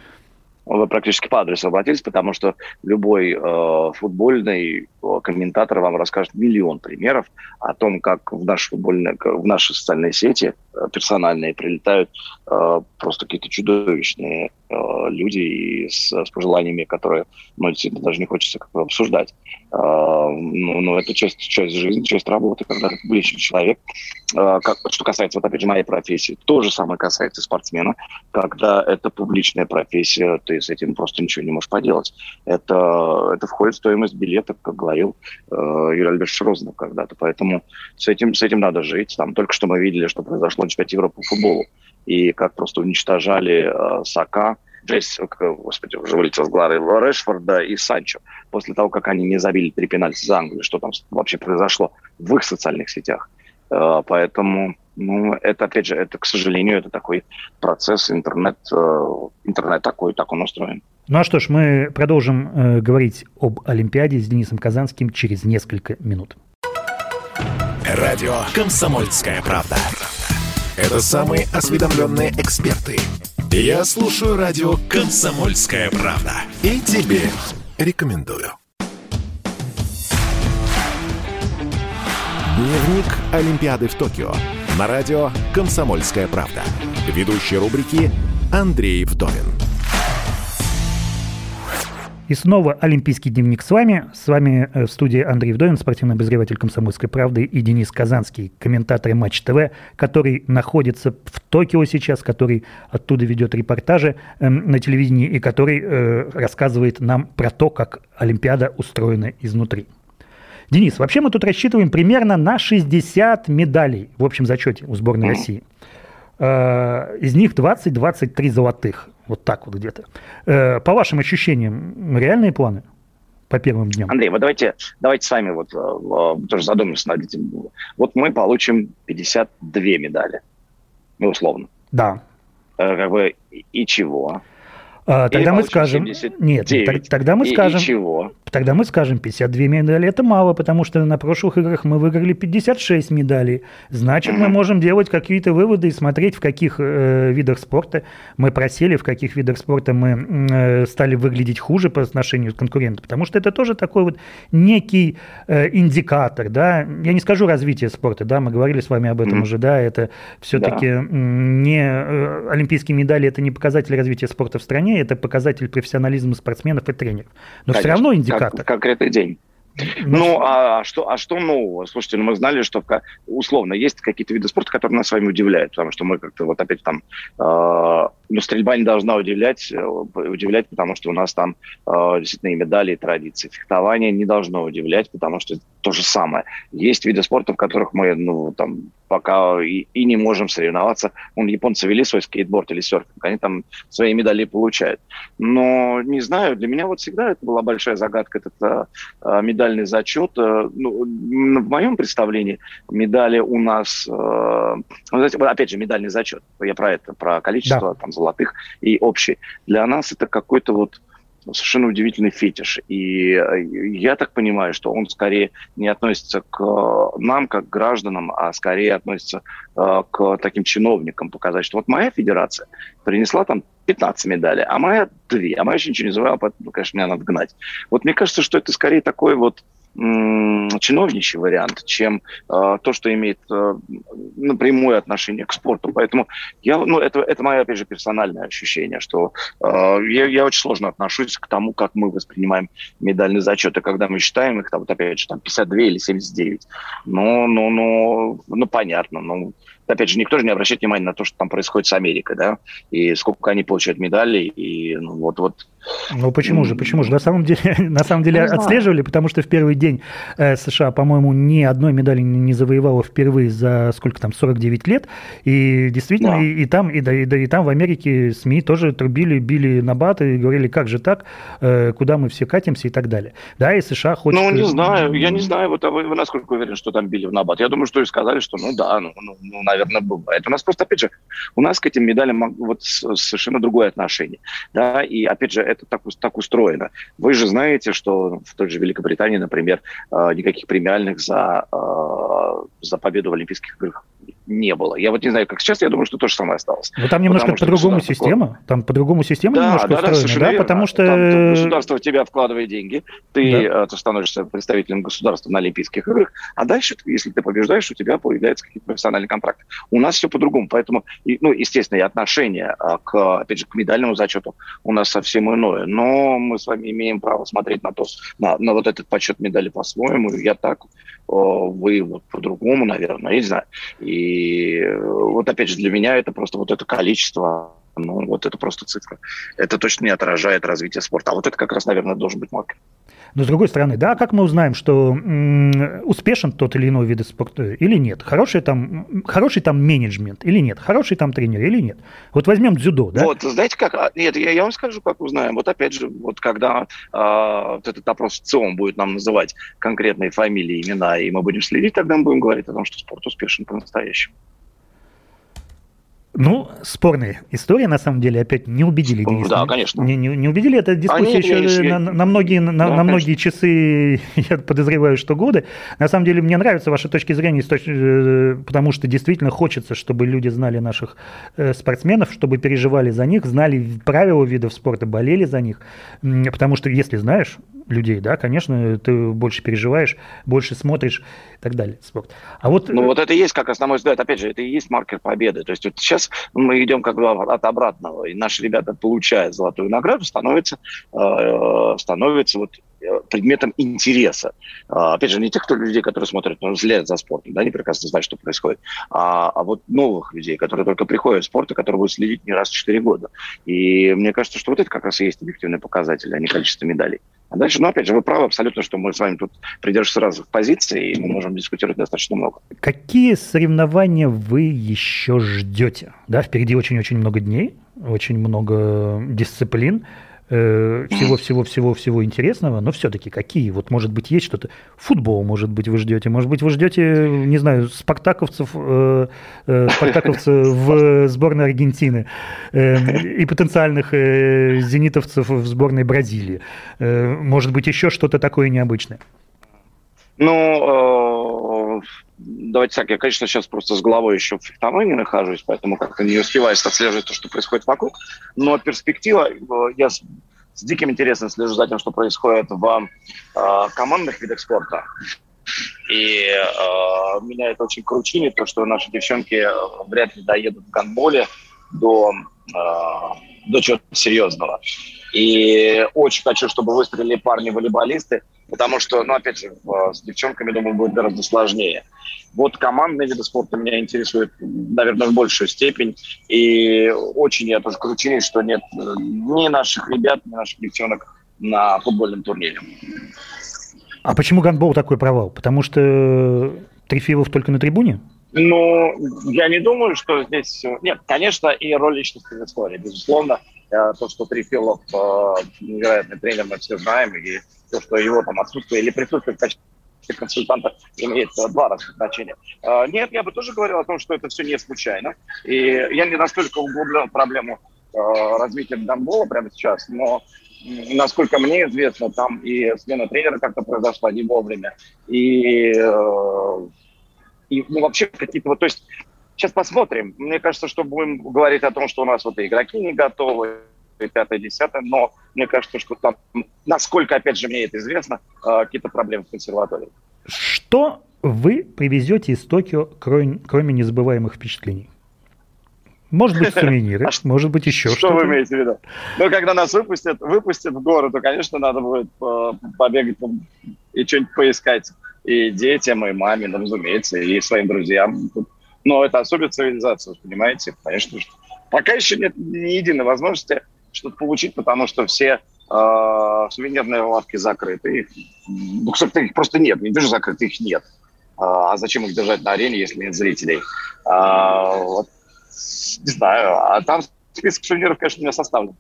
Speaker 3: Вы практически по адресу обратились, потому что любой э, футбольный э, комментатор вам расскажет миллион примеров о том, как в наши футбольные, в наши социальные сети э, персональные прилетают э, просто какие-то чудовищные э, люди с, с пожеланиями, которые, ну, действительно, даже не хочется как бы обсуждать. Э, ну, ну, это часть, часть жизни, часть работы, когда ты публичный человек. Э, как, что касается, вот опять же, моей профессии, то же самое касается спортсмена, когда это публичная профессия, ты с этим просто ничего не можешь поделать. Это, это входит в стоимость билета, как говорил э, Юрий Альбертович Розанов когда-то. Поэтому с этим, с этим надо жить. Там только что мы видели, что произошло на чемпионате Европы по футболу. И как просто уничтожали э, Сака, Джесс, господи, уже вылетел с Глары Решфорда и Санчо. После того, как они не забили три пенальти за Англию, что там вообще произошло в их социальных сетях. Э, поэтому ну, это, опять же, это, к сожалению, это такой процесс, интернет, э, интернет такой, так он устроен.
Speaker 2: Ну а что ж, мы продолжим э, говорить об Олимпиаде с Денисом Казанским через несколько минут.
Speaker 1: Радио «Комсомольская правда». Это самые осведомленные эксперты. Я слушаю радио «Комсомольская правда». И тебе рекомендую. Дневник Олимпиады в Токио на радио «Комсомольская правда». Ведущий рубрики Андрей Вдовин.
Speaker 2: И снова Олимпийский дневник с вами. С вами э, в студии Андрей Вдовин, спортивный обозреватель «Комсомольской правды» и Денис Казанский, комментатор Матч ТВ, который находится в Токио сейчас, который оттуда ведет репортажи э, на телевидении и который э, рассказывает нам про то, как Олимпиада устроена изнутри. Денис, вообще мы тут рассчитываем примерно на 60 медалей в общем зачете у сборной России. Э, из них 20-23 золотых. Вот так вот где-то. Э, по вашим ощущениям, реальные планы по первым дням?
Speaker 3: Андрей, вот давайте, давайте с вами вот э, тоже задумаемся над этим. Вот мы получим 52 медали, ну, условно.
Speaker 2: Да.
Speaker 3: Как бы и чего?
Speaker 2: А, тогда мы скажем... Нет, тогда мы скажем... И чего? Тогда мы скажем, 52 медали это мало, потому что на прошлых играх мы выиграли 56 медалей. Значит, мы можем делать какие-то выводы и смотреть, в каких э, видах спорта мы просели, в каких видах спорта мы э, стали выглядеть хуже по отношению к конкурентам. Потому что это тоже такой вот некий э, индикатор, да. Я не скажу развитие спорта, да, мы говорили с вами об этом mm-hmm. уже, да, это все-таки да. не... Э, олимпийские медали – это не показатель развития спорта в стране, это показатель профессионализма спортсменов и тренеров. Но Конечно. все равно индикатор.
Speaker 3: Как, конкретный день. Ну, а что, а что нового? Слушайте, ну мы знали, что условно есть какие-то виды спорта, которые нас с вами удивляют, потому что мы как-то вот опять там, э, ну, стрельба не должна удивлять, э, удивлять, потому что у нас там э, действительно и медали, и традиции. Фехтование не должно удивлять, потому что то же самое. Есть виды спорта, в которых мы, ну, там, пока и, и не можем соревноваться. Вон, японцы вели свой скейтборд или серфинг, они там свои медали получают. Но, не знаю, для меня вот всегда это была большая загадка, этот а, а медальный зачет. А, ну, в моем представлении медали у нас, а, знаете, опять же, медальный зачет, я про это, про количество да. там, золотых и общий. Для нас это какой-то вот совершенно удивительный фетиш. И э, я так понимаю, что он скорее не относится к нам, как гражданам, а скорее относится э, к таким чиновникам, показать, что вот моя федерация принесла там 15 медалей, а моя 2, а моя еще ничего не завоевала, поэтому, конечно, меня надо гнать. Вот мне кажется, что это скорее такой вот чиновничий вариант, чем э, то, что имеет э, напрямую отношение к спорту. Поэтому я, ну, это, это мое, опять же, персональное ощущение, что э, я, я очень сложно отношусь к тому, как мы воспринимаем медальный зачет, и когда мы считаем их, там, вот опять же, там 52 или 79. Ну, ну, ну, ну понятно, ну, опять же, никто же не обращает внимания на то, что там происходит с Америкой, да, и сколько они получают медалей, и ну, вот, вот.
Speaker 2: Ну почему же, почему же? На самом деле, на самом деле отслеживали, потому что в первый день э, США, по-моему, ни одной медали не завоевала впервые за сколько там, 49 лет, и действительно, да. и, и там, и, да, и, да, и там в Америке СМИ тоже трубили, били на бат и говорили, как же так, э, куда мы все катимся и так далее. Да, и США хочет...
Speaker 3: Ну, не знаю, я не знаю, вот а вы, вы насколько уверены, что там били в набат? Я думаю, что и сказали, что ну да, ну, ну, ну наверное, бывает. У нас просто, опять же, у нас к этим медалям вот совершенно другое отношение. Да, и, опять же, это так, так устроено. Вы же знаете, что в той же Великобритании, например, э, никаких премиальных за, э, за победу в Олимпийских играх не было. Я вот не знаю, как сейчас, я думаю, что то же самое осталось.
Speaker 2: Но там немножко по-другому система. Такое... Там по-другому система да, немножко да, устроена, да, да, потому что... Там
Speaker 3: государство в тебя вкладывает деньги, ты, да. Э, ты становишься представителем государства на Олимпийских играх, а дальше, если ты побеждаешь, у тебя появляется какие-то профессиональные контракты. У нас все по-другому, поэтому, ну, естественно, и отношение а, к, опять же, к медальному зачету у нас совсем иное. Но мы с вами имеем право смотреть на то, на, на вот этот подсчет медали по-своему. Я так, вы вот по-другому, наверное, я не знаю. И э, вот опять же для меня это просто вот это количество ну, вот это просто цифра. Это точно не отражает развитие спорта. А вот это как раз, наверное, должен быть маркер.
Speaker 2: Но с другой стороны, да, как мы узнаем, что успешен тот или иной вид спорта или нет? Хороший там, хороший там менеджмент или нет? Хороший там тренер или нет? Вот возьмем дзюдо, да?
Speaker 3: Вот, знаете как? А, нет, я, я вам скажу, как узнаем. Вот опять же, вот когда э, вот этот опрос в целом будет нам называть конкретные фамилии, имена, и мы будем следить, тогда мы будем говорить о том, что спорт успешен по-настоящему.
Speaker 2: Ну, спорная история, на самом деле, опять не убедили.
Speaker 3: Денис. Да, конечно.
Speaker 2: Не, не, не убедили, эта дискуссия Они, еще на, на многие, на, да, на многие часы, я подозреваю, что годы. На самом деле, мне нравятся ваши точки зрения, э, потому что действительно хочется, чтобы люди знали наших э, спортсменов, чтобы переживали за них, знали правила видов спорта, болели за них. Потому что если знаешь, людей, да, конечно, ты больше переживаешь, больше смотришь и так далее. Спорт.
Speaker 3: А вот... Ну вот это и есть, как основной взгляд, опять же, это и есть маркер победы. То есть вот сейчас мы идем как бы от обратного, и наши ребята, получая золотую награду, становятся, э, становятся вот Э, предметом интереса. А, опять же, не тех кто, людей, которые смотрят, но взгляд за спортом, да, они прекрасно знают, что происходит, а, а вот новых людей, которые только приходят в спорт и которые будут следить не раз в 4 года. И мне кажется, что вот это как раз и есть объективный показатель, а не количество медалей. А дальше, ну, опять же, вы правы абсолютно, что мы с вами тут придерживаемся разных позиций, и мы можем дискутировать достаточно много.
Speaker 2: Какие соревнования вы еще ждете? Да, впереди очень-очень много дней, очень много дисциплин всего-всего-всего-всего э, интересного, но все-таки какие? Вот, может быть, есть что-то. Футбол, может быть, вы ждете. Может быть, вы ждете, не знаю, спартаковцев, э, э, спартаковцев в сборной Аргентины э, и потенциальных э, зенитовцев в сборной Бразилии. Э, может быть, еще что-то такое необычное.
Speaker 3: Ну, э, давайте так, я, конечно, сейчас просто с головой еще в фехтовании нахожусь, поэтому как-то не успеваю отслеживать то, что происходит вокруг. Но перспектива, э, я с, с диким интересом слежу за тем, что происходит в э, командных видах спорта. И э, меня это очень кручинит, то, что наши девчонки э, вряд ли доедут в гандболе до, э, до чего-то серьезного. И очень хочу, чтобы выстрелили парни-волейболисты, потому что, ну, опять же, с девчонками, думаю, будет гораздо сложнее. Вот командные виды спорта меня интересуют, наверное, в большую степень. И очень я тоже кручинюсь, что нет э, ни наших ребят, ни наших девчонок на футбольном турнире.
Speaker 2: А почему гандбол такой провал? Потому что Трефилов только на трибуне?
Speaker 3: Ну, я не думаю, что здесь... Нет, конечно, и роль личности в истории, безусловно. Э, то, что Трефилов э, невероятный тренер, мы все знаем, и то, что его там отсутствие или присутствие в качестве консультанта имеет два разных значения. Э, нет, я бы тоже говорил о том, что это все не случайно. И я не настолько углублен в проблему развития Дамбола прямо сейчас, но насколько мне известно, там и смена тренера как-то произошла не вовремя, и, и ну, вообще какие-то вот, то есть Сейчас посмотрим. Мне кажется, что будем говорить о том, что у нас вот и игроки не готовы, и пятое, десятое, но мне кажется, что там, насколько, опять же, мне это известно, э, какие-то проблемы в консерватории.
Speaker 2: Что вы привезете из Токио, кроме, кроме незабываемых впечатлений? Может быть, сувениры, а может быть, еще что-то.
Speaker 3: Что вы имеете в виду? Ну, когда нас выпустят, выпустят в город, то, конечно, надо будет э, побегать и что-нибудь поискать. И детям, и маме, ну, разумеется, и своим друзьям. Тут но это особая цивилизация, понимаете? Конечно, что пока еще нет ни единой возможности что-то получить, потому что все э, сувенирные лавки закрыты. Их, ну, их просто нет, не даже закрыты, их нет. А, а зачем их держать на арене, если нет зрителей? А, вот, не знаю. А там список сувениров, конечно, у меня составлен.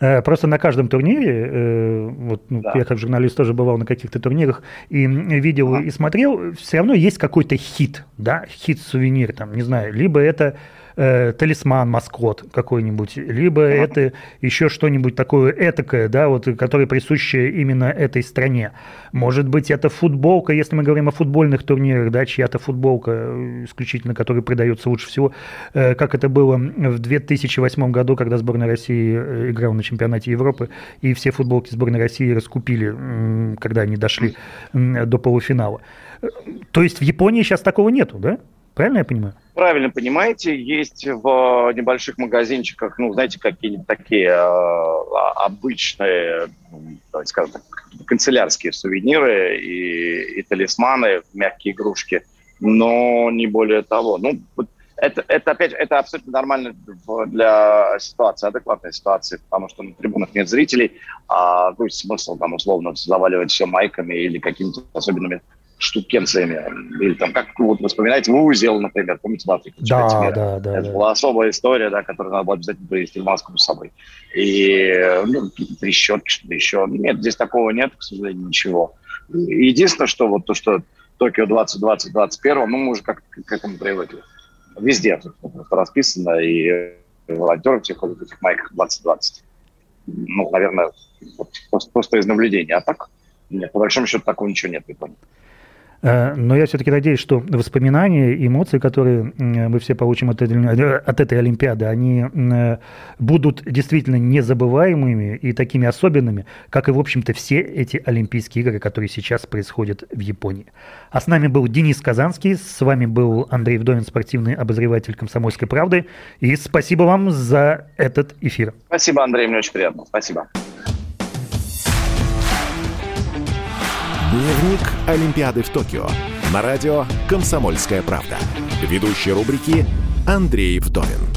Speaker 2: Э, просто на каждом турнире, э, вот ну, да. я как журналист тоже бывал на каких-то турнирах и видел ага. и смотрел, все равно есть какой-то хит, да, хит-сувенир, там, не знаю, либо это э, талисман, маскот какой-нибудь, либо ага. это еще что-нибудь такое этакое, да, вот, которое присуще именно этой стране. Может быть, это футболка, если мы говорим о футбольных турнирах, да, чья-то футболка, э, исключительно, которая продается лучше всего, э, как это было в 2008 году, когда сборная России э, играла на чемпионате Европы, и все футболки сборной России раскупили, когда они дошли до полуфинала. Э, то есть в Японии сейчас такого нету, да? Правильно я понимаю?
Speaker 3: Правильно понимаете, есть в небольших магазинчиках, ну, знаете, какие-нибудь такие э, обычные, давайте скажем так, канцелярские сувениры и, и талисманы, мягкие игрушки, но не более того. Ну, это, это опять это абсолютно нормально для ситуации, адекватной ситуации, потому что на трибунах нет зрителей, а есть смысл там условно заваливать все майками или какими-то особенными штукенциями. Или там, как вот вы вспоминаете, узел, например, помните, в Африке?
Speaker 2: Да, да, да.
Speaker 3: Это да. была особая история, да, которую надо было обязательно привезти в Москву с собой. И ну, какие-то трещотки, что-то еще. Нет, здесь такого нет, к сожалению, ничего. Единственное, что вот то, что Токио 2020-2021, ну, мы уже как к этому привыкли. Везде просто расписано, и волонтеры все ходят в этих майках 2020. Ну, наверное, просто, просто из наблюдения. А так, нет, по большому счету такого ничего нет в Японии.
Speaker 2: Э, но я все-таки надеюсь, что воспоминания, эмоции, которые мы все получим от этой, от этой Олимпиады, они э, будут действительно незабываемыми и такими особенными, как и, в общем-то, все эти Олимпийские игры, которые сейчас происходят в Японии. А с нами был Денис Казанский, с вами был Андрей Вдовин, спортивный обозреватель «Комсомольской правды». И спасибо вам за этот эфир.
Speaker 3: Спасибо, Андрей, мне очень приятно. Спасибо.
Speaker 1: Дневник Олимпиады в Токио. На радио «Комсомольская правда». Ведущий рубрики Андрей Вдовин.